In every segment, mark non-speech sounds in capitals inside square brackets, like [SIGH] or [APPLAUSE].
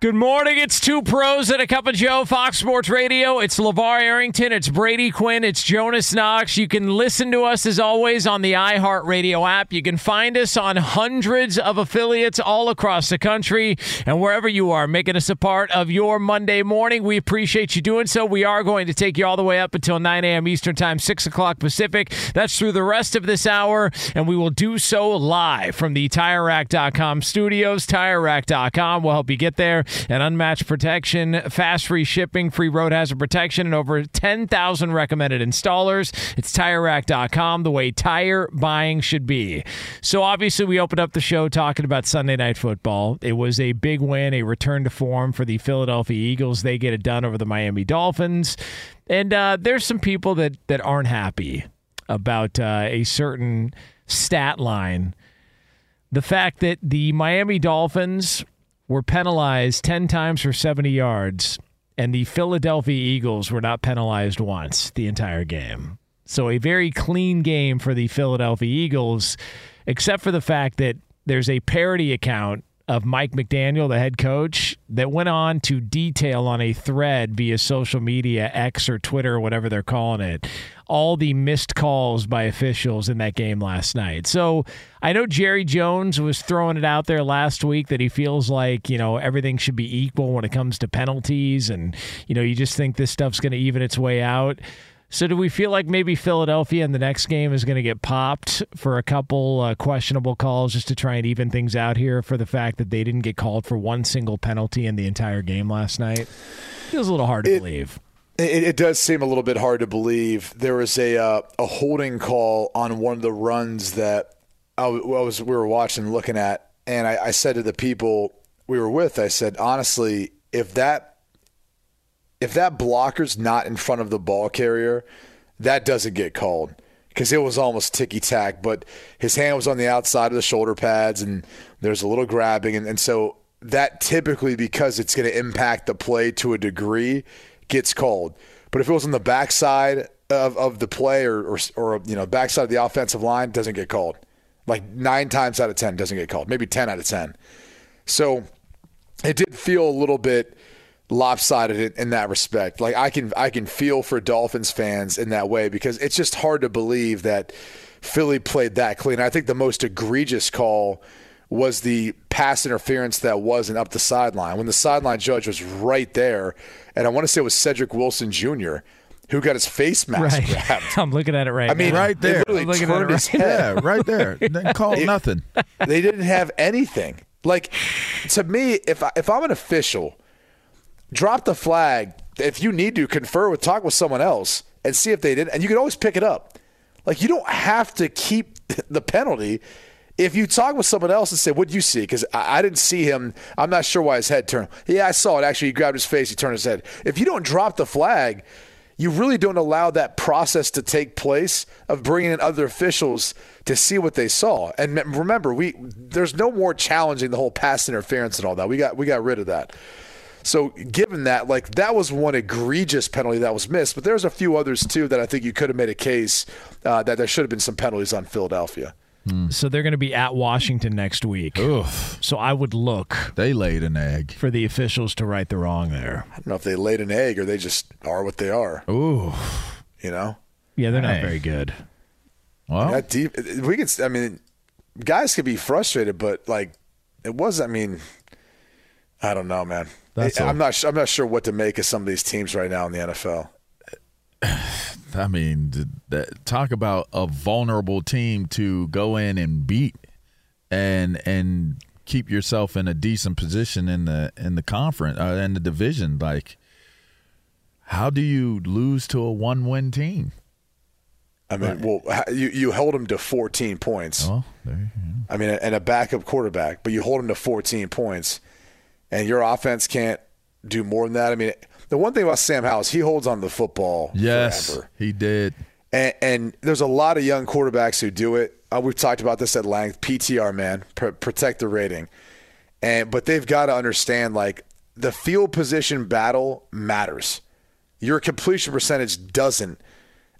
Good morning. It's two pros and a cup of Joe, Fox Sports Radio. It's LaVar Arrington. It's Brady Quinn. It's Jonas Knox. You can listen to us as always on the iHeartRadio app. You can find us on hundreds of affiliates all across the country and wherever you are, making us a part of your Monday morning. We appreciate you doing so. We are going to take you all the way up until 9 a.m. Eastern Time, 6 o'clock Pacific. That's through the rest of this hour, and we will do so live from the TireRack.com studios. TireRack.com will help you get there and unmatched protection, fast free shipping, free road hazard protection, and over 10,000 recommended installers. It's TireRack.com, the way tire buying should be. So obviously, we opened up the show talking about Sunday Night Football. It was a big win, a return to form for the Philadelphia Eagles. They get it done over the Miami Dolphins. And uh, there's some people that, that aren't happy about uh, a certain stat line. The fact that the Miami Dolphins were penalized 10 times for 70 yards, and the Philadelphia Eagles were not penalized once the entire game. So, a very clean game for the Philadelphia Eagles, except for the fact that there's a parody account of Mike McDaniel, the head coach, that went on to detail on a thread via social media, X or Twitter, or whatever they're calling it, all the missed calls by officials in that game last night. So I know Jerry Jones was throwing it out there last week that he feels like, you know, everything should be equal when it comes to penalties and, you know, you just think this stuff's going to even its way out. So, do we feel like maybe Philadelphia in the next game is going to get popped for a couple uh, questionable calls just to try and even things out here for the fact that they didn't get called for one single penalty in the entire game last night? Feels a little hard to It- believe. It, it does seem a little bit hard to believe. There was a uh, a holding call on one of the runs that I was we were watching, and looking at, and I, I said to the people we were with, I said, honestly, if that if that blocker's not in front of the ball carrier, that doesn't get called because it was almost ticky tack. But his hand was on the outside of the shoulder pads, and there's a little grabbing, and, and so that typically because it's going to impact the play to a degree gets called. But if it was on the backside of, of the play or, or or you know backside of the offensive line, doesn't get called. Like nine times out of ten doesn't get called. Maybe ten out of ten. So it did feel a little bit lopsided in, in that respect. Like I can I can feel for Dolphins fans in that way because it's just hard to believe that Philly played that clean. I think the most egregious call was the pass interference that wasn't up the sideline when the sideline judge was right there, and I want to say it was Cedric Wilson Jr. who got his face mask wrapped. [LAUGHS] I'm looking at it right I mean, now. Right they there. literally I'm looking at turned it his right head. Yeah, right there. [LAUGHS] Didn't call nothing. they didn't have anything. Like to me, if I, if I'm an official, drop the flag. If you need to confer with, talk with someone else and see if they did, and you can always pick it up. Like you don't have to keep [LAUGHS] the penalty. If you talk with someone else and say, "What would you see?" Because I, I didn't see him. I'm not sure why his head turned. Yeah, I saw it. Actually, he grabbed his face. He turned his head. If you don't drop the flag, you really don't allow that process to take place of bringing in other officials to see what they saw. And remember, we there's no more challenging the whole pass interference and all that. We got we got rid of that. So given that, like that was one egregious penalty that was missed, but there's a few others too that I think you could have made a case uh, that there should have been some penalties on Philadelphia. So they're going to be at Washington next week. Oof. So I would look They laid an egg. for the officials to right the wrong there. I don't know if they laid an egg or they just are what they are. Ooh. You know, Yeah, they're not very good. Well, that deep. We could. I mean, guys could be frustrated, but like it was. I mean, I don't know, man. That's I- I'm not. I'm not sure what to make of some of these teams right now in the NFL. [SIGHS] I mean, that, talk about a vulnerable team to go in and beat and and keep yourself in a decent position in the in the conference uh, in the division. Like, how do you lose to a one win team? I mean, well, you you held them to 14 points. Well, there you go. I mean, and a backup quarterback, but you hold them to 14 points, and your offense can't do more than that. I mean, the one thing about Sam Howell is he holds on to the football yes, forever. he did. And, and there's a lot of young quarterbacks who do it. Uh, we've talked about this at length. PTR, man, pr- protect the rating. And but they've got to understand like the field position battle matters. Your completion percentage doesn't,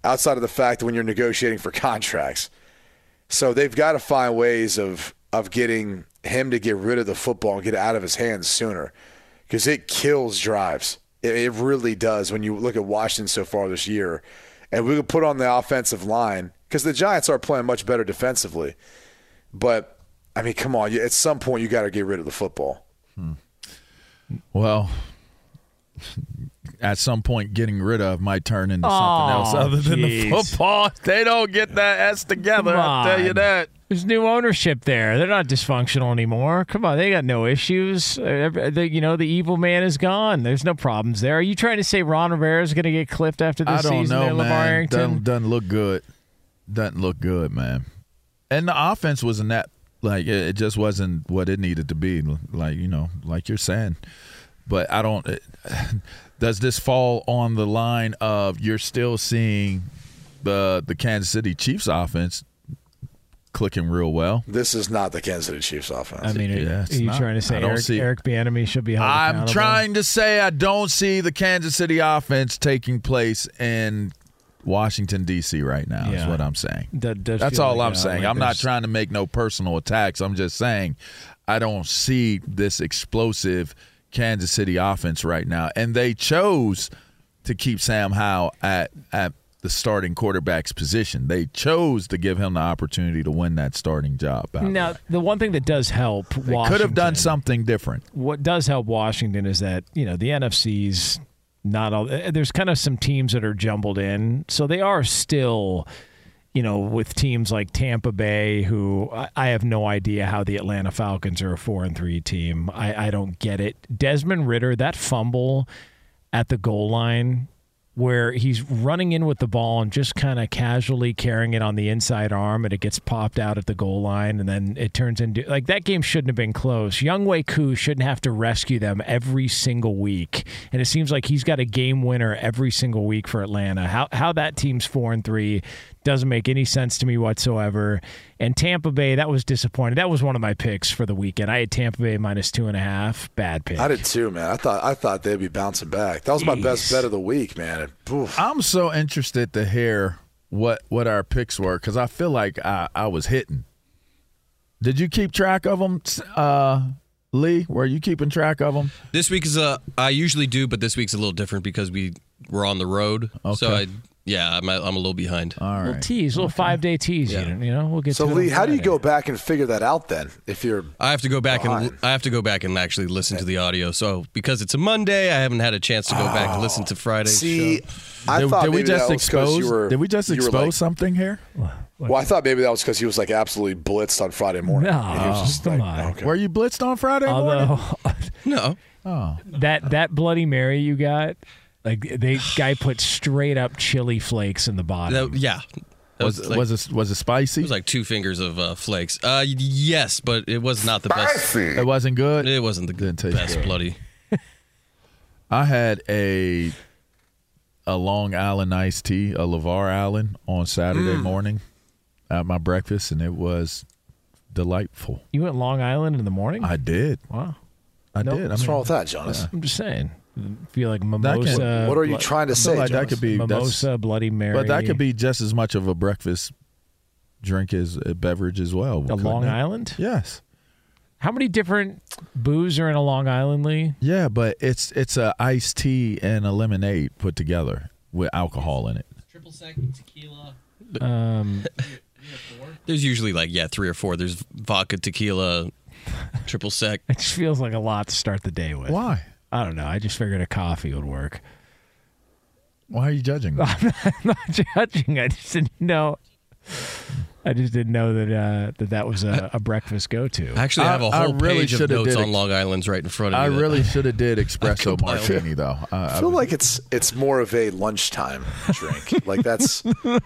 outside of the fact that when you're negotiating for contracts. So they've got to find ways of of getting him to get rid of the football and get it out of his hands sooner, because it kills drives. It, it really does when you look at Washington so far this year, and we could put on the offensive line because the Giants are playing much better defensively. But I mean, come on, at some point you got to get rid of the football. Hmm. Well, at some point, getting rid of might turn into something Oh, else other than the football. They don't get that S together. I'll tell you that. There's new ownership there. They're not dysfunctional anymore. Come on, they got no issues. Uh, the- you know, the evil man is gone. There's no problems there. Are you trying to say Ron Rivera is going to get clipped after this I don't season? know, man. Doesn't, doesn't look good. Doesn't look good, man. And the offense wasn't that like it, it just wasn't what it needed to be. Like you know, like you're saying. But I don't. It, [SIGHS] does this fall on the line of you're still seeing the the Kansas City Chiefs offense clicking real well? This is not the Kansas City Chiefs offense. I mean, are- Yeah, are, you not. trying to say Eric, see it. Eric Bieniemy should be held I'm trying to say I don't see the Kansas City offense taking place in Washington D.C. right now. Is what I'm saying. That does That's all like, I'm uh, saying. like I'm not trying to make no personal attacks. I'm just saying I don't see this explosive Kansas City offense right now. And they chose to keep Sam Howell at at the starting quarterback's position. They chose to give him the opportunity to win that starting job. Now, there. the one thing that does help they Washington, could have done something different. what does help Washington is that you know the NFC's not all. eh, There's kind of some teams that are jumbled in, so they are still, you know, with teams like Tampa Bay, who I, I have no idea how the Atlanta Falcons are a four and three team. I, I don't get it. Desmond Ridder, that fumble at the goal line where he's running in with the ball and just kind of casually carrying it on the inside arm and it gets popped out at the goal line and then it turns into like that game shouldn't have been close. Younghoe Koo shouldn't have to rescue them every single week. And it seems like he's got a game winner every single week for Atlanta. How how that team's 4 and 3 doesn't make any sense to me whatsoever. And Tampa Bay, that was disappointing. That was one of my picks for the weekend. I had Tampa Bay minus two and a half. Bad pick. I did too, man. I thought I thought they'd be bouncing back. That was my best bet of the week, man. Oof. I'm so interested to hear what what our picks were because I feel like I, I was hitting. Did you keep track of them, uh, Lee? Were you keeping track of them? This week is a. I usually do, but this week's a little different because we were on the road. So I Okay. Yeah, I'm, I'm a little behind. All right. little right. tease, little five day tease. Yeah. You, know, you know, we'll get So to it Lee, how do you go back and figure that out then? If you're I have to go back and I have to go back and actually listen to the audio. So because it's a Monday, I haven't had a chance to go back and listen to oh, Friday's see, show. I did, thought did we maybe just that was 'cause expose? were, did we just expose like- something here? Well, I thought maybe that was because he was like absolutely blitzed on Friday morning. No, And he was just come like, on. okay. Were you blitzed on Friday morning? No, [LAUGHS] Oh, that that Bloody Mary you got, like the guy put straight up chili flakes in the bottom. that, yeah, That was like, was it was it spicy? it was like two fingers of uh, flakes. Uh, yes, but it was not the best. it wasn't good. It wasn't the Didn't taste best good. bloody. [LAUGHS] I had a a Long Island iced tea, a Lavar Allen, on Saturday Mm. morning at my breakfast, and it was delightful. you went Long Island in the morning. I did. wow, I Nope. did. I What's mean, wrong with that, Jonas? I'm just saying. I feel like That can- mimosa. what are you Blo- trying to say, feel like that could be that's- Mimosa, Bloody Mary. but that could be just as much of a breakfast drink as a beverage as well. A Long it? Island. Yes. How many different booze are in a Long Island, Lee? Yeah, but it's it's a iced tea and a lemonade put together with alcohol in it. Triple sec tequila. Um, [LAUGHS] There's usually like yeah three or four. There's vodka, tequila, triple sec. [LAUGHS] it just feels like a lot to start the day with. Why? I don't know. I just figured a coffee would work. Why are you judging? [LAUGHS] me? I'm not judging. I just didn't know. I just didn't know that uh, that that was a, a breakfast go to. I actually have a I- I whole really page of shoulda notes did on ex- Long Island's right in front of me. I that- really should have did [LAUGHS] espresso compiled. martini though. I, I feel like it's it's more of a lunchtime drink. [LAUGHS] like that's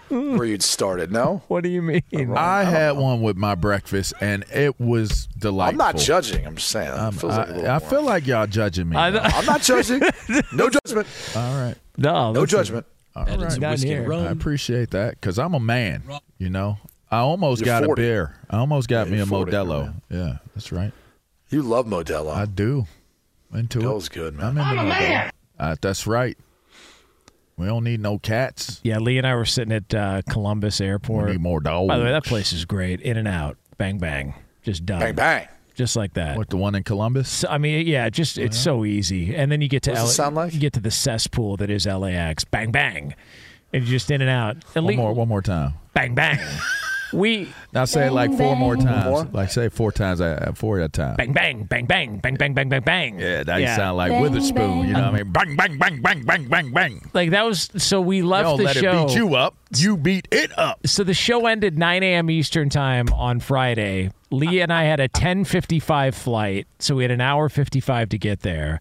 where you'd start it. No, What do you mean? I had one with my breakfast and it was delightful. I'm not judging. I'm just saying. It Um, feels like I, I feel like y'all judging me. I- though. I'm not judging. [LAUGHS] No judgment. All right. no, No listen, judgment. added some Not here. I appreciate that because I'm a man. You know, I almost You're got 40. a beer. I almost got Yeah, me a you're 40, Modelo. man. Yeah, that's right. You love Modelo. I do. Into Modelo's it. good, man. I'm man. into Modelo. Uh, that's right. We don't need no cats. Yeah, Lee and I were sitting at uh, Columbus We Airport. need more dogs. By the way, that place is great. In and out, bang bang, just done, Bang bang. just like that. What the one in Columbus? So, I mean, yeah, just it's so easy. And then you get to What does sound like? you get to the cesspool that is LAX. Bang bang, and you're just in and out. And One Lee- more. One more time. Bang bang. [LAUGHS] we Now say it like four more times. More? Like say four times. uh, Four at a time. bang bang bang bang bang bang bang bang bang. Yeah, that you sound like Witherspoon. You know what I mean? Bang, bang, bang, bang, bang, bang, bang. like that was so we left Don't the let show. it beat you up. You beat it up. so the show ended 9 a.m. Eastern time on Friday. Lee and I had a 10:55 flight, so we had an hour 55 to get there.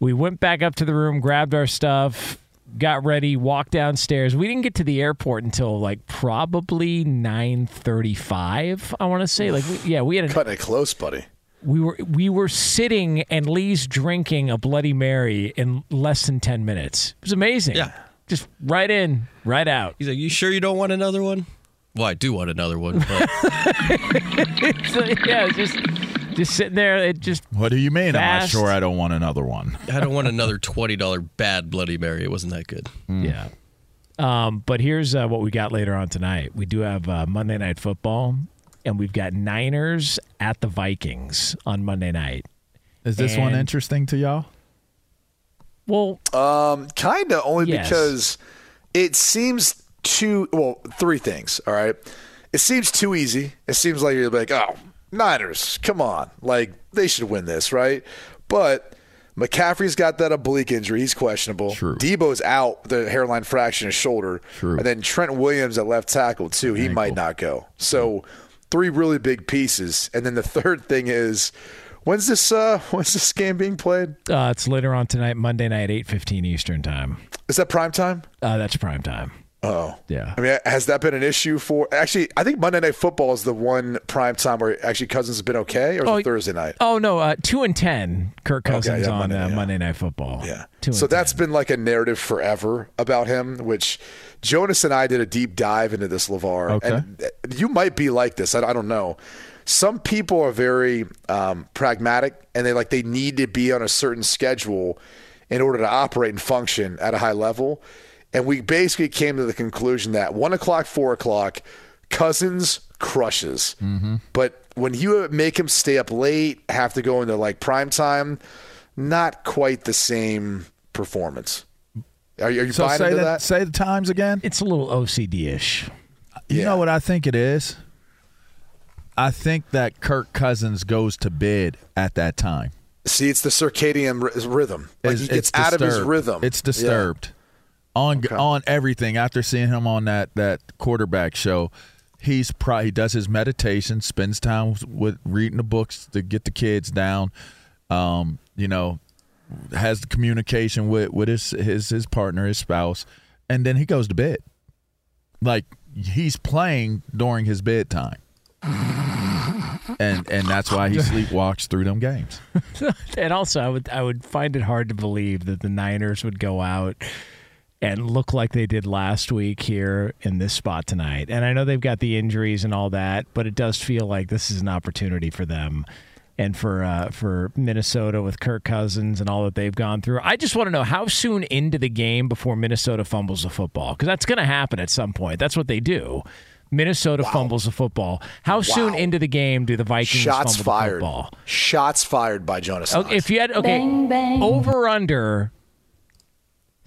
We went back up to the room, grabbed our stuff, got ready, walked downstairs. We didn't get to the airport until like probably 9:35. I want to say like we, yeah, we had an, Cutting it close, buddy. we were we were sitting and Lee's drinking a Bloody Mary in less than 10 minutes. It was amazing. Yeah. Just right in, right out. He's like, "You sure you don't want another one?" Well, I do want another one, but [LAUGHS] So, yeah, just just sitting there. It just What do you mean? I'm not Fast. sure I don't want another one. I don't want another twenty dollar bad Bloody Mary. It wasn't that good. yeah. Um, but here's uh, what we got later on tonight. We do have uh, Monday Night Football, and we've got Niners at the Vikings on Monday night. Is this one And- interesting to y'all? Well, Um, kind of only Yes. because it seems too well. Three things. All right, it seems too easy. It seems like you're like, oh, Niners, come on, like they should win this, right? But McCaffrey's got that oblique injury; he's questionable. True. Deebo's out, the hairline fracture in his shoulder. True. And then Trent Williams at left tackle too. He might not go. So three really big pieces. And then the third thing is. When's this? Uh, [LAUGHS] when's this game being played? uh, it's later on tonight, Monday night, eight fifteen Eastern time. Is that prime time? Uh, that's prime time. Oh, Yeah. I mean, has that been an issue for? Actually, I think Monday Night Football is the one prime time where actually Cousins has been okay, or Oh, Thursday night? Oh no, uh, two and ten. Kirk Okay, Cousins yeah, on Monday, uh, yeah. Monday Night Football. Yeah. So that's 10. been like a narrative forever about him, which Jonas and I did a deep dive into this, LaVar. Okay. And you might be like this. I, I don't know. Some people are very um, pragmatic and they like they need to be on a certain schedule in order to operate and function at a high level. And we basically came to the conclusion that one o'clock, four o'clock, Cousins crushes. Mm-hmm. But when you make him stay up late, have to go into like prime time, not quite the same performance. Are you, are you So buying say into the, that? say the times again. It's a little OCD-ish. You Yeah. know what I think it is? I think that Kirk Cousins goes to bed at that time. See, it's the circadian ry- rhythm. Like he It's- gets it's out of his rhythm. It's Yeah. Disturbed on on everything. After seeing him on that that quarterback show, he's pro- he does his meditation, spends time with reading the books to get the kids down. Um, you know, has the communication with with his his his partner, his spouse, and then he goes to bed. Like he's playing during his bedtime. And and that's why he [LAUGHS] sleepwalks through them games. [LAUGHS] And also, I would I would find it hard to believe that the Niners would go out and look like they did last week here in this spot tonight. And I know they've got the injuries and all that, but it does feel like this is an opportunity for them and for uh, for Minnesota with Kirk Cousins and all that they've gone through. I just want to know how soon into the game before Minnesota fumbles the football because that's going to happen at some point. That's what they do. Minnesota fumbles the football. How soon into the game do the Vikings Shots fumble fired. the football? Shots fired by Jonas. Okay, if you had okay, over under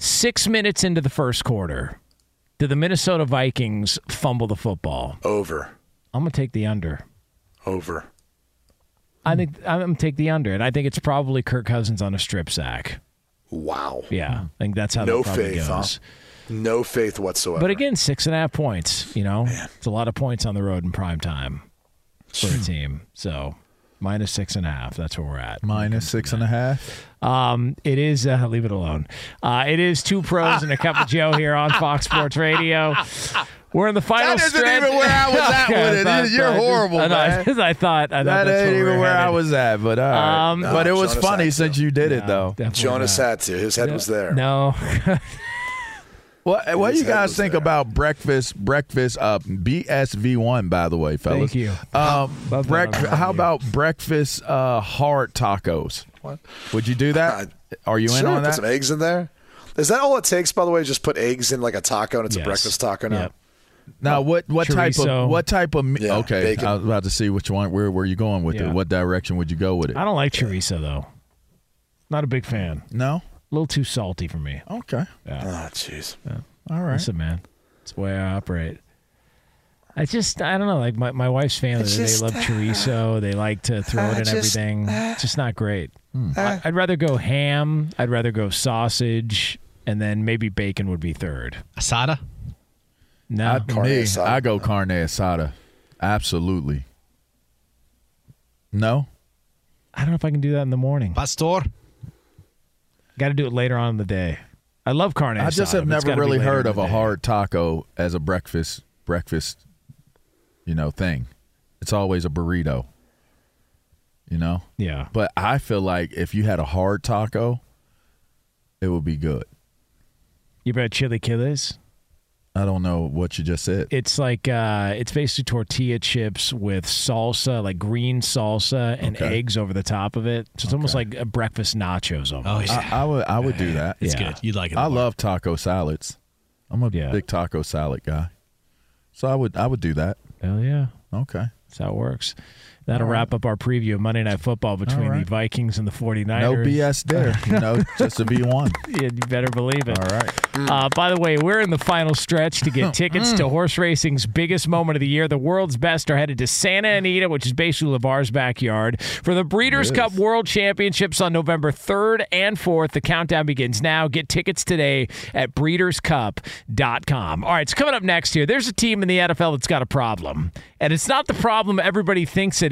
six minutes into the first quarter, do the Minnesota Vikings fumble the football? over, I'm gonna take the under. over. I think I'm gonna take the under, and I think it's probably Kirk Cousins on a strip sack. Wow. Yeah, I think that's how No that probably faith, huh? goes. No faith whatsoever. But again, six and a half points. You know, it's a lot of points on the road in prime time for a team. So minus six and a half. That's where we're at. Minus six and a half. Um, it is uh, leave it alone. Uh, it is two pros and a cup of Joe here on Fox [LAUGHS] Sports Radio. We're in the final That isn't stretch. even where I was at [LAUGHS] Okay, with it. Thought- You're I just- horrible, I, know, man. [LAUGHS] I thought. I thought That that's ain't where even we're where I was at, but all right. Um, but it was Jonas funny since you did it, though. definitely Jonas not. had to. His head was there. No, What what do you guys think there. about breakfast? Breakfast, uh, BSV one, by the way, fellas. Thank you. Um, Love that break- on the how about breakfast uh, hard tacos? What? Would you do that? Are you in Sure, on put some eggs in there. Is that all it takes? By the way, just put eggs in like a taco, and it's Yes. a breakfast taco now. Yep. Now, what what type of what type of me- Yeah, okay? bacon. I was about to see which one. Where where you going with Yeah. it? What direction would you go with it? I don't like chorizo though. Not a big fan. No. A little too salty for me. Okay. Oh, jeez. All right. Listen, man, it's the way I operate. I just, I don't know. Like my, my wife's family, It's they just, love uh, chorizo. They like to throw it in just, everything. Uh, it's just not great. Hmm. Uh, I, I'd rather go ham. I'd rather go sausage, and then maybe bacon would be third. Asada? No, I, Carne me, asada. I go carne asada. Absolutely. No. I don't know if I can do that in the morning. Pastor? Got to do it later on in the day. I love carne. I just have never really heard of a day. hard taco as a breakfast breakfast, you know, thing. It's always a burrito. You know? Yeah, But I feel like if you had a hard taco, it would be good. you had chili chiles? I don't know what you just said. It's like uh, it's basically tortilla chips with salsa, like green salsa, and Okay. eggs over the top of it. So it's almost like a breakfast nachos. Oh, Almost. yeah. I, I would I would do that. It's Yeah. good. You'd like it. I love taco salads. I'm a Yeah. big taco salad guy. So I would I would do that. Hell yeah. Okay. That's how it works. That'll wrap up our preview of Monday Night Football between right. the Vikings and the 49ers. No BS there. [LAUGHS] You know, just to be one. [LAUGHS] You better believe it. All right. Uh, by the way, we're in the final stretch to get [LAUGHS] tickets to horse racing's biggest moment of the year. The world's best are headed to Santa Anita, which is basically LaVar's backyard, for the Breeders' Cup. World Championships on November 3rd and 4th. The countdown begins now. Get tickets today at breederscup.com. All right, so coming up next here, there's a team in the NFL that's got a problem. And it's not the problem everybody thinks it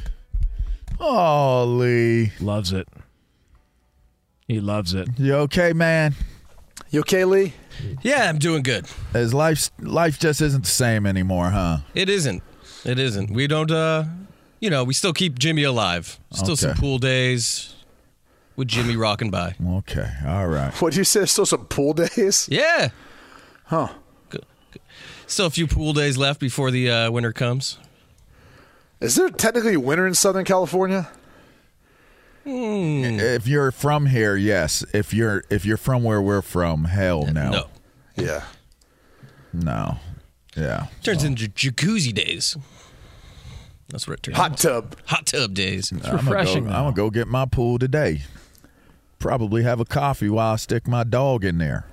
Oh, Lee. Loves it. He loves it. You okay, man? You okay, Lee? Yeah, I'm doing good. As life life just isn't the same anymore, huh? It isn't. It isn't. We don't. uh You know, we still keep Jimmy alive. Still some pool days with Jimmy rocking by. Okay, all right. What did you say? Still some pool days? Yeah. Huh. Still a few pool days left before the uh, winter comes. Is there technically winter in Southern California? Hmm. If you're from here, yes. If you're if you're from where we're from, hell no. No. Yeah. No. Yeah. Turns into jacuzzi days. That's what it turns Hot tub. Hot tub days. I'm gonna, refreshing, go. I'm gonna go get my pool today. Probably have a coffee while I stick my dog in there.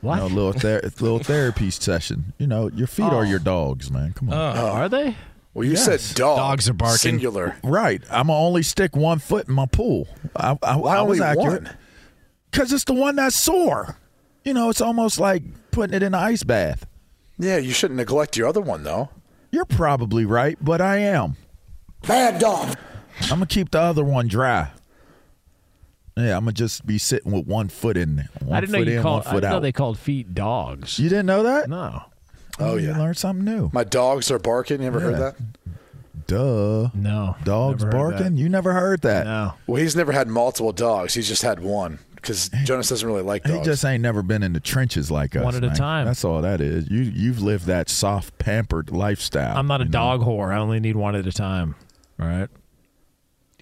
What? You know, a little ther- [LAUGHS] little therapy session. You know, your feet are your oh. dogs, man. Come on. Oh. Are they? Well, you Yes. said dog. Dogs are barking. Singular. Right. I'm gonna only stick one foot in my pool. I, I, Why I was only accurate. one? Cause it's the one that's sore. You know, it's almost like putting it in an ice bath. Yeah, you shouldn't neglect your other one though. You're probably right, but I am. Bad dog. I'm gonna keep the other one dry. Yeah, I'm gonna just be sitting with one foot in there. One I didn't know foot you in, called. one I foot didn't know out. they called feet dogs. you didn't know that? No, Oh You yeah. learned something new. My dogs are barking. You ever heard that? Duh. no. Dogs barking? You never heard that. that? No. Well, he's never had multiple dogs. He's just had one because Jonas doesn't really like dogs. He just ain't never been in the trenches like us. One at a time. That's all that is. You you've lived that soft, pampered lifestyle. I'm not a you know? dog whore. I only need one at a time. All right.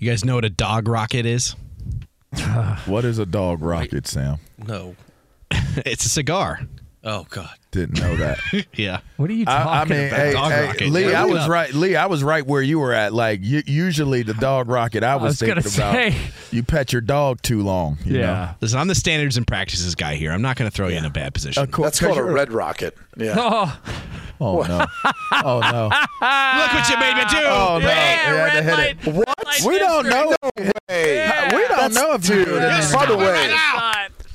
You guys know what a dog rocket is? [SIGHS] What is a dog rocket, Sam? No. [LAUGHS] it's a cigar. Oh God. Didn't know that. [LAUGHS] Yeah. What are you talking I, I mean, about? hey, Dog hey, rocket. Lee, Yeah, I was up. right. Lee, I was right where you were at. Like u- usually, the dog rocket I was, was gonna thinking about. say. You pet your dog too long. you know? yeah. Listen, I'm the standards and practices guy here. I'm not going to throw you in a bad position. Of course, That's called a red rocket. Yeah. [LAUGHS] Oh, Oh no! Oh no! [LAUGHS] Look what you made me do. Oh no! yeah, You had to red light. it. What? We don't know. Hey, We don't That's- know if you dude, by the way,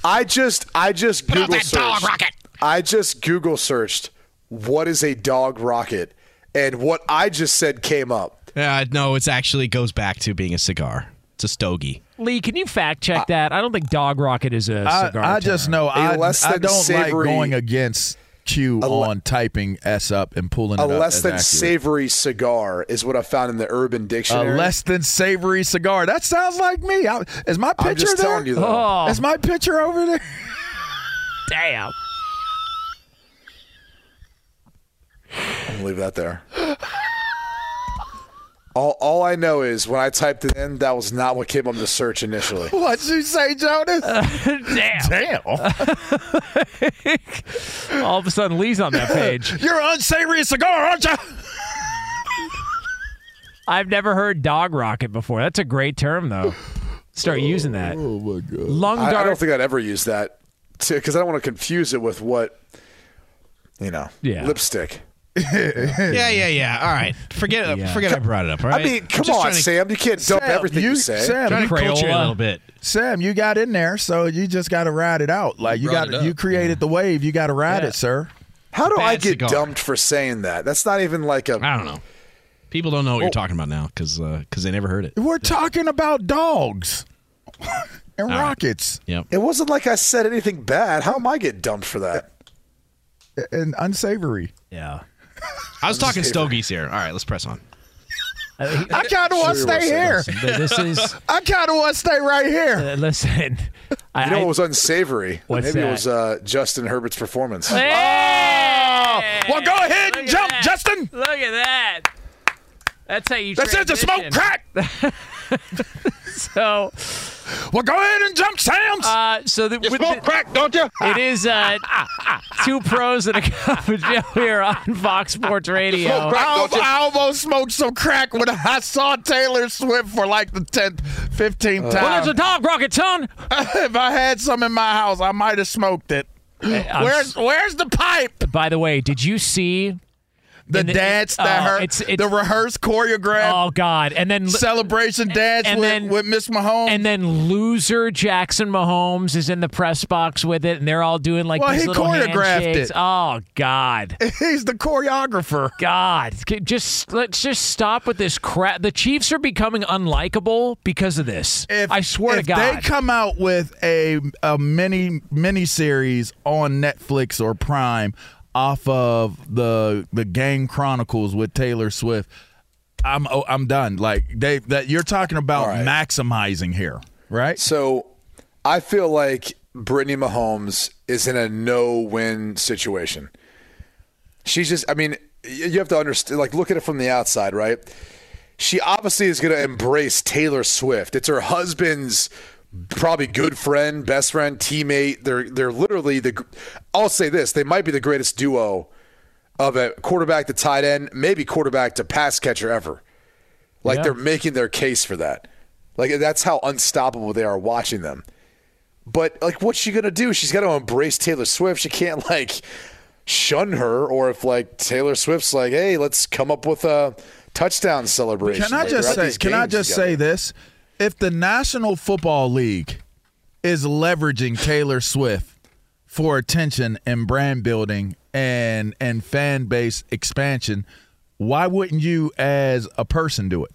I just I just Put out Google that dog searched. rocket. I just Google searched what is a dog rocket, and what I just said came up. Uh, no, it's actually goes back to being a cigar. It's a stogie. Lee, can you fact check that? I don't think dog rocket is a I, cigar. I just term. know I, less I don't savory- like going against Q le- on typing S up and pulling A it up less than accurate. savory cigar is what I found in the Urban Dictionary. A less than savory cigar. That sounds like me. I, is my picture I'm just there? telling you though. Oh, Is my picture over there? damn. I'm gonna leave that there. All, all I know is when I typed it in, that was not what came up in the search initially. [LAUGHS] What'd you say, Jonas? Uh, [LAUGHS] damn. Damn. [LAUGHS] All of a sudden, Lee's on that page. You're an unsavory cigar, aren't you? I've never heard dog rocket before. That's a great term, though. Start oh, using that. Oh my god. Lung I, I don't think I'd ever use that because I don't want to confuse it with what, you know, Yeah. lipstick. Yeah, yeah, yeah. All right. Forget Yeah. forget I brought it up. All right. I mean, come on, to, Sam. You can't dump Sam, everything you, you say. Sam, Trying you, to coach you a little bit. Sam, you got in there, so you just got to ride it out. Like you brought got, it you up. created the wave. You got to ride Yeah. it, sir. How do I get cigar. dumped for saying that? That's not even like a. I don't know. People don't know what you're talking about now because because uh, they never heard it. We're talking about dogs [LAUGHS] and right. rockets Yep. It wasn't like I said anything bad. How am I get dumped for that? and unsavory. Yeah. I was talking stogies here. All right, let's press on. Uh, I kind of want to stay were here. This is. I kind of want to stay right here. Uh, listen. I, You know I- what was unsavory? What's Maybe that? it was uh, Justin Herbert's performance. Hey! Well, go ahead and Look at jump, that. Justin. Look at that. That's how you. Should. This is a smoke transition. crack. [LAUGHS] So, Well, go ahead and jump, Sam's. uh, so the, with the- crack, don't you? it is uh, two pros and a cup of Joe here on Fox Sports Radio. I, I almost smoked some crack when I saw Taylor Swift for like the 10th, 15th Well, time. Well, there's a dog rocket, son. [LAUGHS] if I had some in my house, I might have smoked it. I'm Where's Where's the pipe? By the way, did you see? The dance that oh, her, it's- it's- the rehearsed choreographed Oh God! And then celebration dance and with, then- with Miss Mahomes. and then loser Jackson Mahomes is in the press box with it, and they're all doing like Well, these he little choreographed handshakes. it. Oh God! [LAUGHS] He's the choreographer. God, just let's just stop with this crap. The Chiefs are becoming unlikable because of this. If, I swear to God. they come out with a a mini mini series on Netflix or Prime off of the the Game Chronicles with Taylor Swift, I'm oh, I'm done. Like they that you're talking about right. maximizing here, right? So I feel like Brittany Mahomes is in a no-win situation. She's just, I mean, you have to understand, like, look at it from the outside, right? She obviously is going to embrace Taylor Swift. It's her husband's probably good friend, best friend, teammate. They're they're literally the. I'll say this: they might be the greatest duo of a quarterback to tight end, maybe quarterback to pass catcher ever. Like Yeah. they're making their case for that. Like that's how unstoppable they are watching them. But like, what's she gonna do? She's got to embrace Taylor Swift. She can't [LAUGHS] like shun her, or if like Taylor Swift's like, "Hey, let's come up with a touchdown celebration." Can I Like, just say? Can I just together. say this? If the National Football League is leveraging Taylor Swift for attention and brand building and and fan base expansion, why wouldn't you, as a person, do it?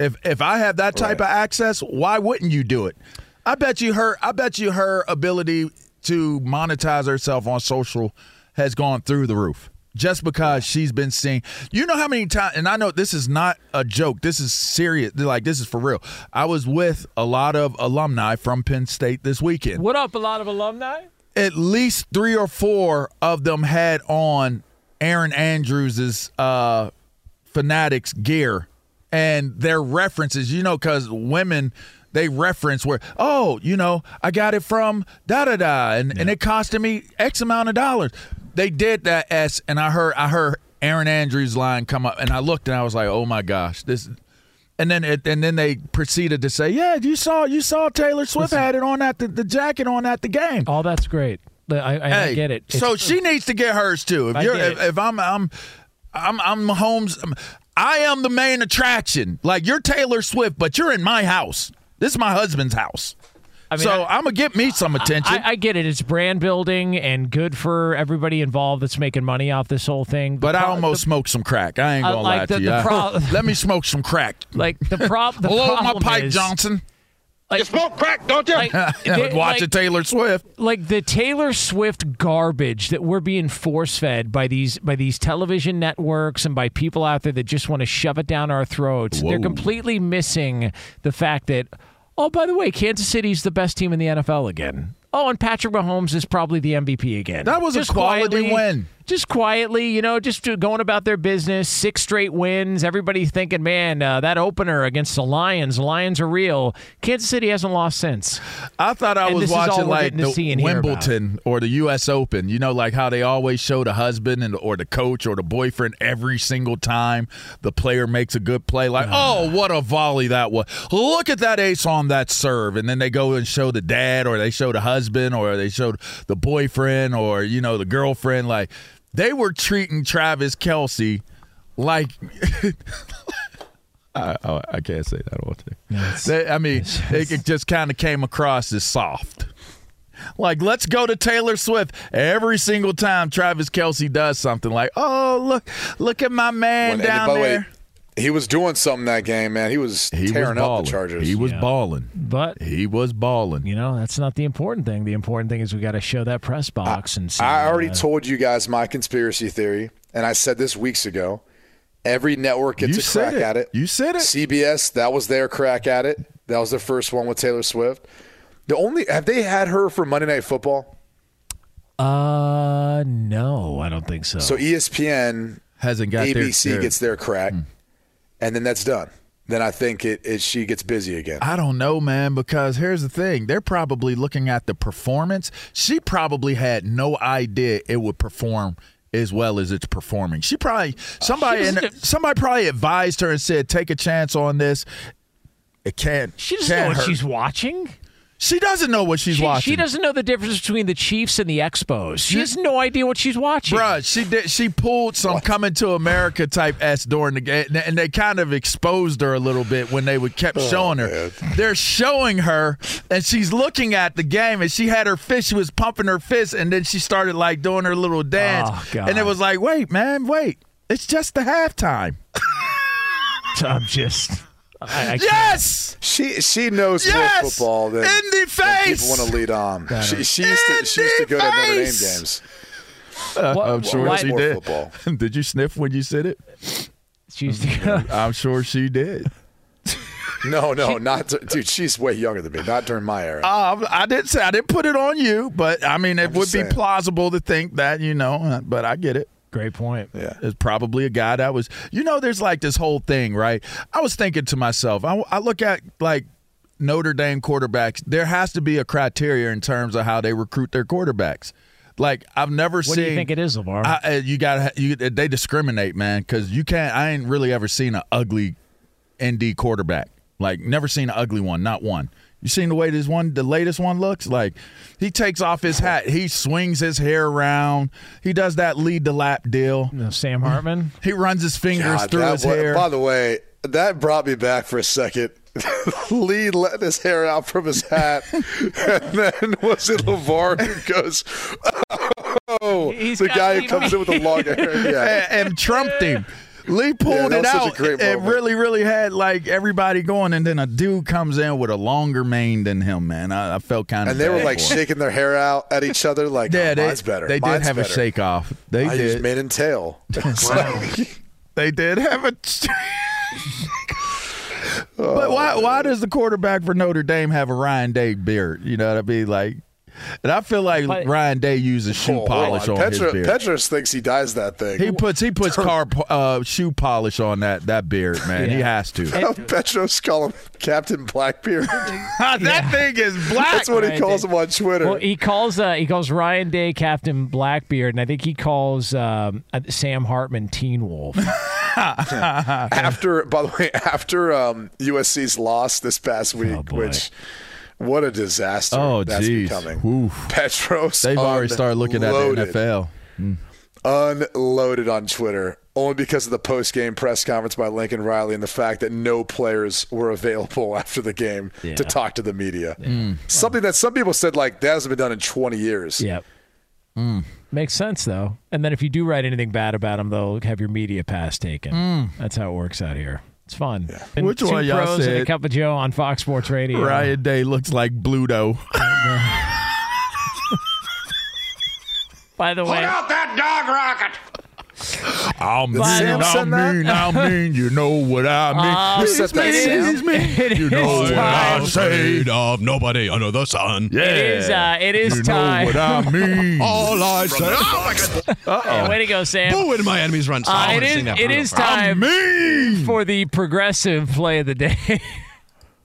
If if I have that type Right. of access, why wouldn't you do it? I bet you her. I bet you her ability to monetize herself on social has gone through the roof just because she's been seeing. You know how many times, and I know this is not a joke. This is serious. Like this is for real. I was with a lot of alumni from Penn State this weekend what up, a lot of alumni? at least three or four of them had on Erin Andrews's uh, Fanatics gear and their references. You know, because women they reference where, oh, you know, I got it from da da da, and and it costed me X amount of dollars. They did that s, and I heard I heard Erin Andrews' line come up, and I looked and I was like, oh my gosh, this. And then it, and then they proceeded to say, yeah, you saw you saw Taylor Swift had it on at the, the jacket on at the game. All that's great. I, I, I get it. So she needs to get hers too. If I you're if, if, I'm I'm I'm I'm Mahomes um, I am the main attraction. Like you're Taylor Swift, but you're in my house. This is my husband's house. I mean, so I- I'm gonna get me some attention. I, I get it. It's brand building and good for everybody involved that's making money off this whole thing. The but I pro- almost smoked some crack. I ain't uh, gonna like lie the- to you. the I- pro- [LAUGHS] Let me smoke some crack. like the prop. The Blow my pipe, is, Johnson. Like, you smoke crack, don't you? Like, [LAUGHS] they- Watching like- Taylor Swift. like the Taylor Swift garbage that we're being force fed by these by these television networks and by people out there that just want to shove it down our throats. They're completely missing the fact that oh, by the way, Kansas City's the best team in the NFL again. Oh, and Patrick Mahomes is probably the MVP again. That was a quality quietly- win. Just quietly, you know, just going about their business. Six straight wins. Everybody thinking, man, uh, that opener against the Lions, the Lions are real. Kansas City hasn't lost since. I thought I And was this is all watching like the. Wimbledon or the U.S. Open. You know, like how they always show the husband and or the coach or the boyfriend every single time the player makes a good play. Like, oh, what a volley that was! Look at that ace on that serve, and then they go and show the dad or they show the husband or they showed the boyfriend or you know the girlfriend. Like they were treating Travis Kelce like. I, I, I can't say that on there. They- I mean, it, it just kind of came across as soft. Like, let's go to Taylor Swift every single time Travis Kelce does something. Like, oh look, look at my man When- down by the way, there. He was doing something that game, man. He was he was tearing up the Chargers. He was Yeah. balling. But He was balling. you know that's not the important thing. The important thing is we got to show that press box and see. I already uh, told you guys my conspiracy theory, and I said this weeks ago. Every network gets You a crack it. at it. You said it. CBS, that was their crack at it. That was their first one with Taylor Swift. The only have they had her for Monday Night Football? Uh, no, I don't think so. So ESPN, Hasn't got ABC their- gets their crack, and then that's done. Then I think it, it she gets busy again. I don't know, man, because here's the thing. They're probably looking at the performance. She probably had no idea it would perform as well as it's performing. She probably uh, somebody doesn't- in, somebody probably advised her and said, "Take a chance on this." It can't. she doesn't can't know what hurt. she's watching. She doesn't know what she's She, watching. she doesn't know the difference between the Chiefs and the Expos. She has no idea what she's watching. Bruh, she did. She pulled some coming to America type s during the game, and they kind of exposed her a little bit when they would kept Oh, showing her. They're showing her, and she's looking at the game, and she had her fist. She was pumping her fist, and then she started like doing her little dance, Oh, God. and it was like, wait, man, wait, it's just the halftime. [LAUGHS] I'm just. I, I can't- Yes, She she knows yes, more football than, in the than face. people want to lead on. She, she used to she used to the go to Notre Dame face. games. What- I'm sure why- she More did. football. [LAUGHS] did you sniff when you said it? She used to- [LAUGHS] I'm sure she did. No, no, not to, dude. She's way younger than me. Not during my era. Um, I didn't say I didn't put it on you, but I mean it I'm would just be plausible to think that you know. uh, But I get it. Great point. yeah. It's probably a guy that was, you know, there's like this whole thing, right? I was thinking to myself, I, I look at like Notre Dame quarterbacks. There has to be a criteria in terms of how they recruit their quarterbacks. Like I've never What seen. What do you think it is, LaVar? I, uh, you got you. They discriminate, man, because you can't. I ain't really ever seen an ugly ND quarterback. Like never seen an ugly one, not one. You seen the way this one, the latest one looks like? He takes off his hat, he swings his hair around, he does that lead the lap deal. No, Sam Hartman. He runs his fingers God, through his wa- hair. By the way, that brought me back for a second. [LAUGHS] Lee letting his hair out from his hat, [LAUGHS] and then was it LaVar who goes, [LAUGHS] "Oh, He's the guy who me comes in with the long hair." Yeah, and, and trumped him. Lee pulled that it was such a out. It really, really had like everybody going, and then a dude comes in with a longer mane than him. Man, I, I felt kind of. and they were like shaking their hair out at each other, like, Yeah, oh, they, "Mine's better." they did Mine's have a shake off. They I did. mane and tail. [LAUGHS] It's like- They did have a. [LAUGHS] Shake. But oh, why? Why does the quarterback for Notre Dame have a Ryan Day beard? You know what I mean? Like And I feel like But- Ryan Day uses shoe Oh, polish hold on, on. his beard. Petros thinks he dyes that thing. he puts he puts car uh, shoe polish on that that beard, man. He has to. [LAUGHS] Petros call him Captain Blackbeard. [LAUGHS] [LAUGHS] that thing is black. That's what he calls Day. him on Twitter. Well, he calls uh, he calls Ryan Day Captain Blackbeard, and I think he calls um, uh, Sam Hartman Teen Wolf. after, by the way, after um, USC's loss this past week, Oh, which what a disaster Oh, that's jeez. becoming. Oof. Petros, They've already started looking at the unloaded. NFL. Mm. unloaded on Twitter only because of the post game press conference by Lincoln Riley and the fact that no players were available [LAUGHS] after the game Yeah. to talk to the media. Mm. Something that some people said like that hasn't been done in 20 years. yep. Mm. Makes sense though. And then if you do write anything bad about them, they'll have your media pass taken. That's how it works out here. It's fun. And Which two one y'all pros and a cup of Joe on Fox Sports Radio. Ryan Day looks like Bluto. [LAUGHS] By the way, what about that dog rocket! [LAUGHS] I mean, Sam I send that? mean, I mean, you know what I [LAUGHS] mean. Uh, Who said that, Sam? [LAUGHS] it You know is what I say. of nobody under the sun. Yeah. It is. Uh, it is you time. know what I mean. All I say. Oh my God! Yeah, way to go, Sam. Boo when my enemies run. Uh, I it wanna is. sing that It Bruno is Mars. time mean. for the progressive play of the day.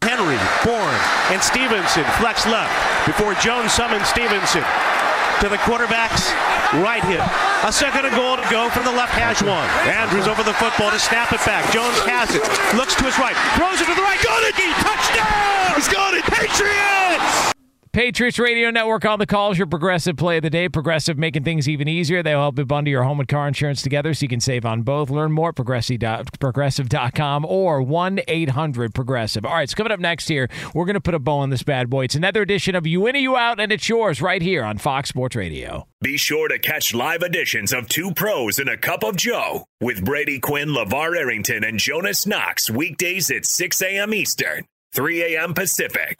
Henry, Bourne, and Stevenson flex left before Jones summons Stevenson to the quarterback's right hip. A second and goal to go from the left hash one. Andrews over the football to snap it back. Jones has it. Looks to his right. Throws it to the right. Got it. Touchdown. He's got it. Patriots. Patriots Radio Network on the calls. Your progressive play of the day. Progressive making things even easier. They'll help you bundle your home and car insurance together so you can save on both. Learn more at progressive.com or 1 800 Progressive. All right, so coming up next here, we're going to put a bow on this bad boy. It's another edition of You In or You Out, and it's yours right here on Fox Sports Radio. Be sure to catch live editions of Two Pros and a Cup of Joe with Brady Quinn, LaVar Arrington, and Jonas Knox weekdays at 6 a.m. Eastern, 3 a.m. Pacific.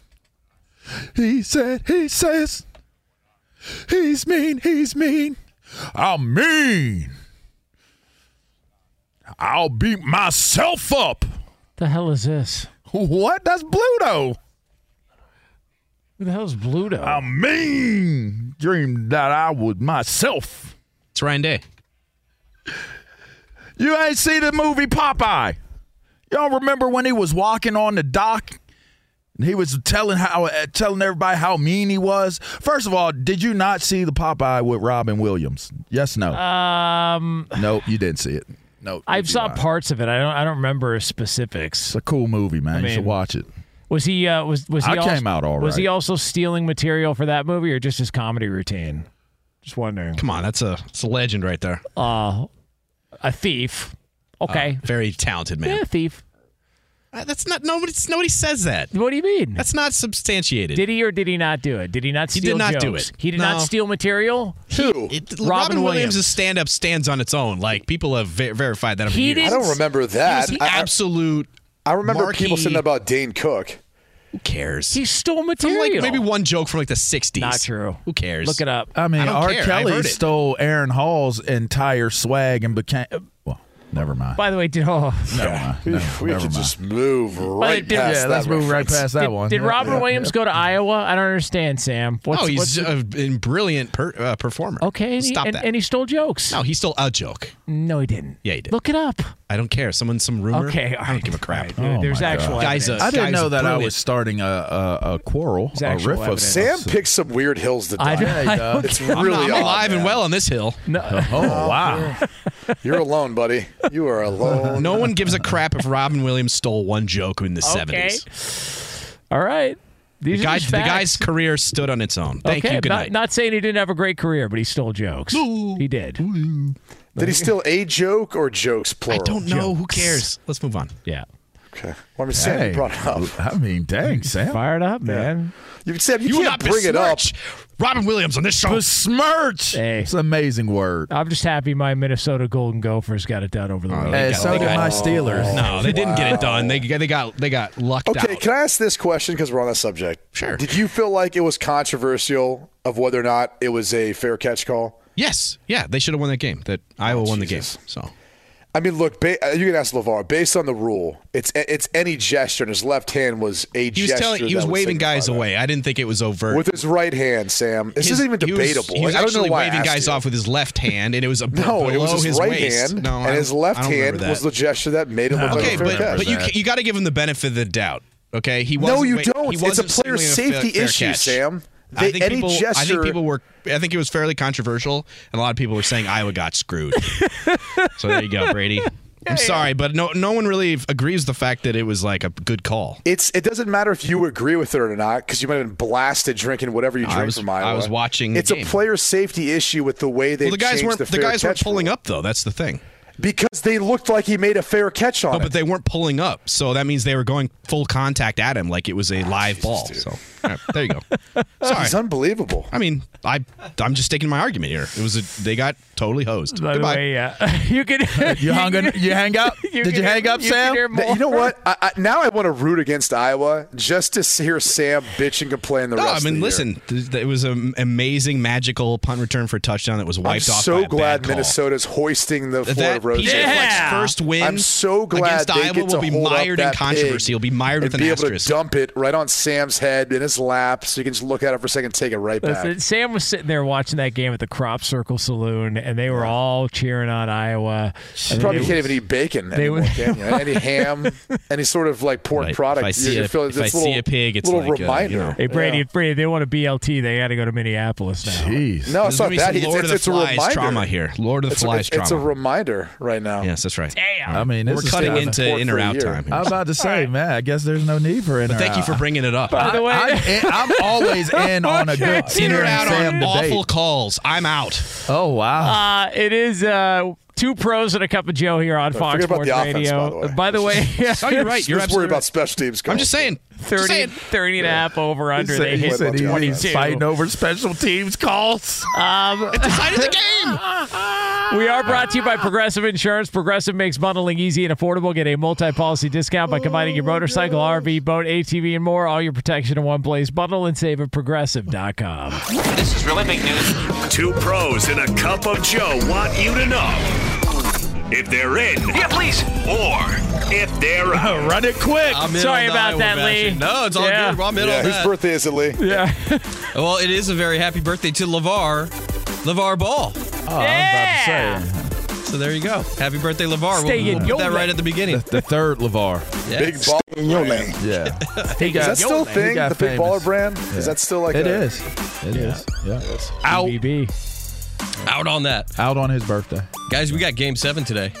He said, he says, he's mean, he's mean. I'm mean. I'll beat myself up. The hell is this? What? That's Bluto. Who the hell is Bluto? I'm mean. Dreamed that I would myself. It's Ryan Day. You ain't see the movie Popeye. Y'all remember when he was walking on the dock and he was telling how uh, telling everybody how mean he was? First of all, did you not see the Popeye with Robin Williams? Yes, no. Um, no, you didn't see it. No, I saw parts of it. I don't. I don't remember specifics. It's a cool movie, man. I you should watch it. Was he? Uh, was was he? I also, came out all Was he also stealing material for that movie, or just his comedy routine? Just wondering. Come on, that's a it's a legend right there. Uh, a thief. Okay. Uh, very talented man. yeah, thief. Uh, That's not nobody. Nobody says that. What do you mean? That's not substantiated. Did he or did he not do it? Did he not Steal He did not do it. He did No. not steal material. Who? It- Robin Robin, Williams. Williams' stand up stands on its own. Like people have ver- verified that over He I don't remember that. He was I, the I- absolute. I remember people saying that about Dane Cook. Who cares? He stole From material. like maybe one joke from like the '60s. Not true. Who cares? Look it up. I mean, I don't R. care. Kelly stole Aaron Hall's entire swag and became. Well, never mind. By the way, did oh, never mind. We, No, we never could mind. just move right did- past yeah, that let's move right reference. past that did, one. did Yeah, Robert yeah, Williams yeah. go to Iowa? I don't understand, Sam. What's, oh, he's what's, a, a brilliant per, uh, performer. okay. and he- stop and, that. and he stole jokes. no, he stole a joke. No, he didn't. Yeah, he did. Look it up. I don't care. Someone, some rumor. Okay, all I don't give a crap. all right. Oh, There's actual Guy's a- I didn't Guy's know that I was starting a a, a quarrel, a actual riff of evidence. Sam picks some weird hills to die. I, Yeah, he I does. It's [LAUGHS] I'm, really I'm odd, alive and well on this hill. no, [LAUGHS] Oh wow! [LAUGHS] You're alone, buddy. You are alone. No one gives a crap if Robin Williams stole one joke in the okay. '70s. All right. The, These are guy, the guy's career stood on its own. Thank okay, you. Good not, night. not saying he didn't have a great career, but he stole jokes. He did. Did he steal a joke or jokes plural? I don't know. Who cares? Let's move on. Yeah. Okay. Well, I mean, Sam Hey, brought it up. I mean, dang, Sam. Fired up, man. You Sam, you, You will can't not bring it up. Robin Williams on this show. Besmirch. Hey. It's an amazing word. I'm just happy my Minnesota Golden Gophers got it done over the oh, weekend. Hey, so they did got- my Steelers. No, they didn't get it done. They they got they got lucked Okay, out. can I ask this question because we're on that subject? Sure. Did you feel like it was controversial of whether or not it was a fair catch call? Yes, yeah, they should have won that game. That Iowa won the game. So I mean, look, ba- uh, you can ask LaVar. Based on the rule, it's it's any gesture, and his left hand was a he was gesture. telling he was waving guys away. I didn't think it was overt. with his right hand. Sam, this His- isn't even he was- debatable. He was, Like, I don't actually know why I waving guys you. off with his left hand, and it was [LAUGHS] a, No, it was his, his right waist. hand, No, and his left hand was the gesture that made it look like Okay, a fair but but you you got to give him the benefit of the doubt. Okay, he no, wasn't you don't. He It's a player a safety fair issue, catch. Sam. I think any people. I think people were. I think it was fairly controversial, and a lot of people were saying Iowa got screwed. [LAUGHS] so there you go, Brady. I'm sorry, but no, no one really agrees the fact that it was like a good call. It's it doesn't matter if you agree with it or not because you might have been blasted drinking whatever you I drink was- from Iowa. I was watching the It's game. a player safety issue with the way they Well, the guys weren't. the, The, guys weren't pulling rule. up though. That's the thing. Because they looked like he made a fair catch on No, it. but they weren't pulling up, so that means they were going full contact at him like it was a ah, live ball. dude. So all right, there you go. [LAUGHS] Sorry. He's unbelievable. I mean, I I'm just staking my argument here. It was a, they got totally hosed. By the Goodbye. way, yeah. [LAUGHS] you can. [LAUGHS] You hung on, you hang up? you Did you can- hang up, you Sam? can hear Th- You know what? I, I, now I want to root against Iowa just to hear Sam bitch and complain the No, rest I of mean, the year. listen, th- it was an amazing, magical punt return for a touchdown that was I'm wiped off. by so a glad bad call. Minnesota's hoisting the Florida That, road PJ trip. Fleck's first win I'm so glad against they Iowa get to will be hold mired in controversy. He'll be mired with and an be asterisk. able to dump it right on Sam's head in his lap, so you can just look at it for a second, take it right back. Listen, Sam was sitting there watching that game at the Crop Circle Saloon, and they were all cheering on Iowa. You probably can't even eat bacon they anymore, would- can you? Any [LAUGHS] ham, any sort of like pork Right. product. If I see you're a- feeling if I this see little, a pig, it's little like, uh, you reminder. know. Hey Brady, Yeah. Brady, they want a BLT, they got to go to Minneapolis now. Jeez. No, it's not that. It's, Lord it's, of the it's a reminder. trauma here. Lord of the It's, Flies it's, trauma. it's a reminder right now. yes, that's right. Damn. I mean, this We're is cutting into in or out year. time. I was about to say, man, I guess there's no need for in But or thank you for bringing it up. By the way, I, am [LAUGHS] always in on a good In or Sam out on debate. awful calls. I'm out. Oh wow. Uh, it is uh, two pros and a cup of Joe here on Fox forget about Sports the offense, Radio. by the way. yeah, [LAUGHS] Oh, you're right. You're Just worry about special teams. I'm just saying. Just 30, saying. 30 and a half over under. said, They he hit he- 22. he's fighting over special teams calls. Um, Decided the [LAUGHS] game. We are brought to you by Progressive Insurance. Progressive makes bundling easy and affordable. Get a multi-policy discount by combining your motorcycle, oh, RV, boat, ATV, and more. All your protection in one place. Bundle and save at progressive.com. This is really big news. Two pros in a cup of Joe want you to know if they're in. Yeah, please. Or if they're out. [LAUGHS] Run it quick. I'm in Sorry about Iowa that, bashing. Lee. No, it's all Yeah. good. I'm in Yeah, on whose that. birthday is it, Lee? Yeah. Well, it is a very happy birthday to LaVar. LaVar Ball. Oh, I was about to say. So there you go. Happy birthday, LaVar. Stay we'll in put your that lane. right at the beginning. The, the third LaVar. Big ball. In your lane. Yeah. [LAUGHS] He Is got, that still a thing? got The big baller brand? Yeah. Is that still like It a, is. It is. Yeah. Out. BB. Out on that. Out on his birthday. Guys, we got game seven today.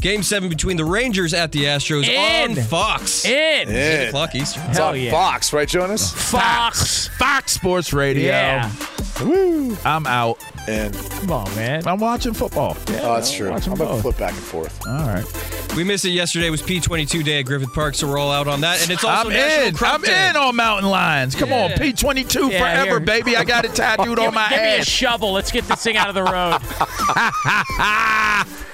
Game seven between the Rangers at the Astros In. on Fox. In. Eight Yeah. o'clock Eastern. It's Hell on yeah. Fox, right, Jonas? Fox. Fox Sports Radio. Yeah. Woo. I'm out. And Come on, man. I'm watching football. oh, that's oh, true. I'm watch 'em gonna both. flip back and forth. All right. We missed it yesterday. It was P22 day at Griffith Park, so we're all out on that. And it's also I'm National in. Crop I'm Day. in on mountain lions. Come on, P22 Yeah, forever, here. baby. I got it [LAUGHS] tattooed on my give me a ass. shovel. Let's get this thing out of the road. [LAUGHS]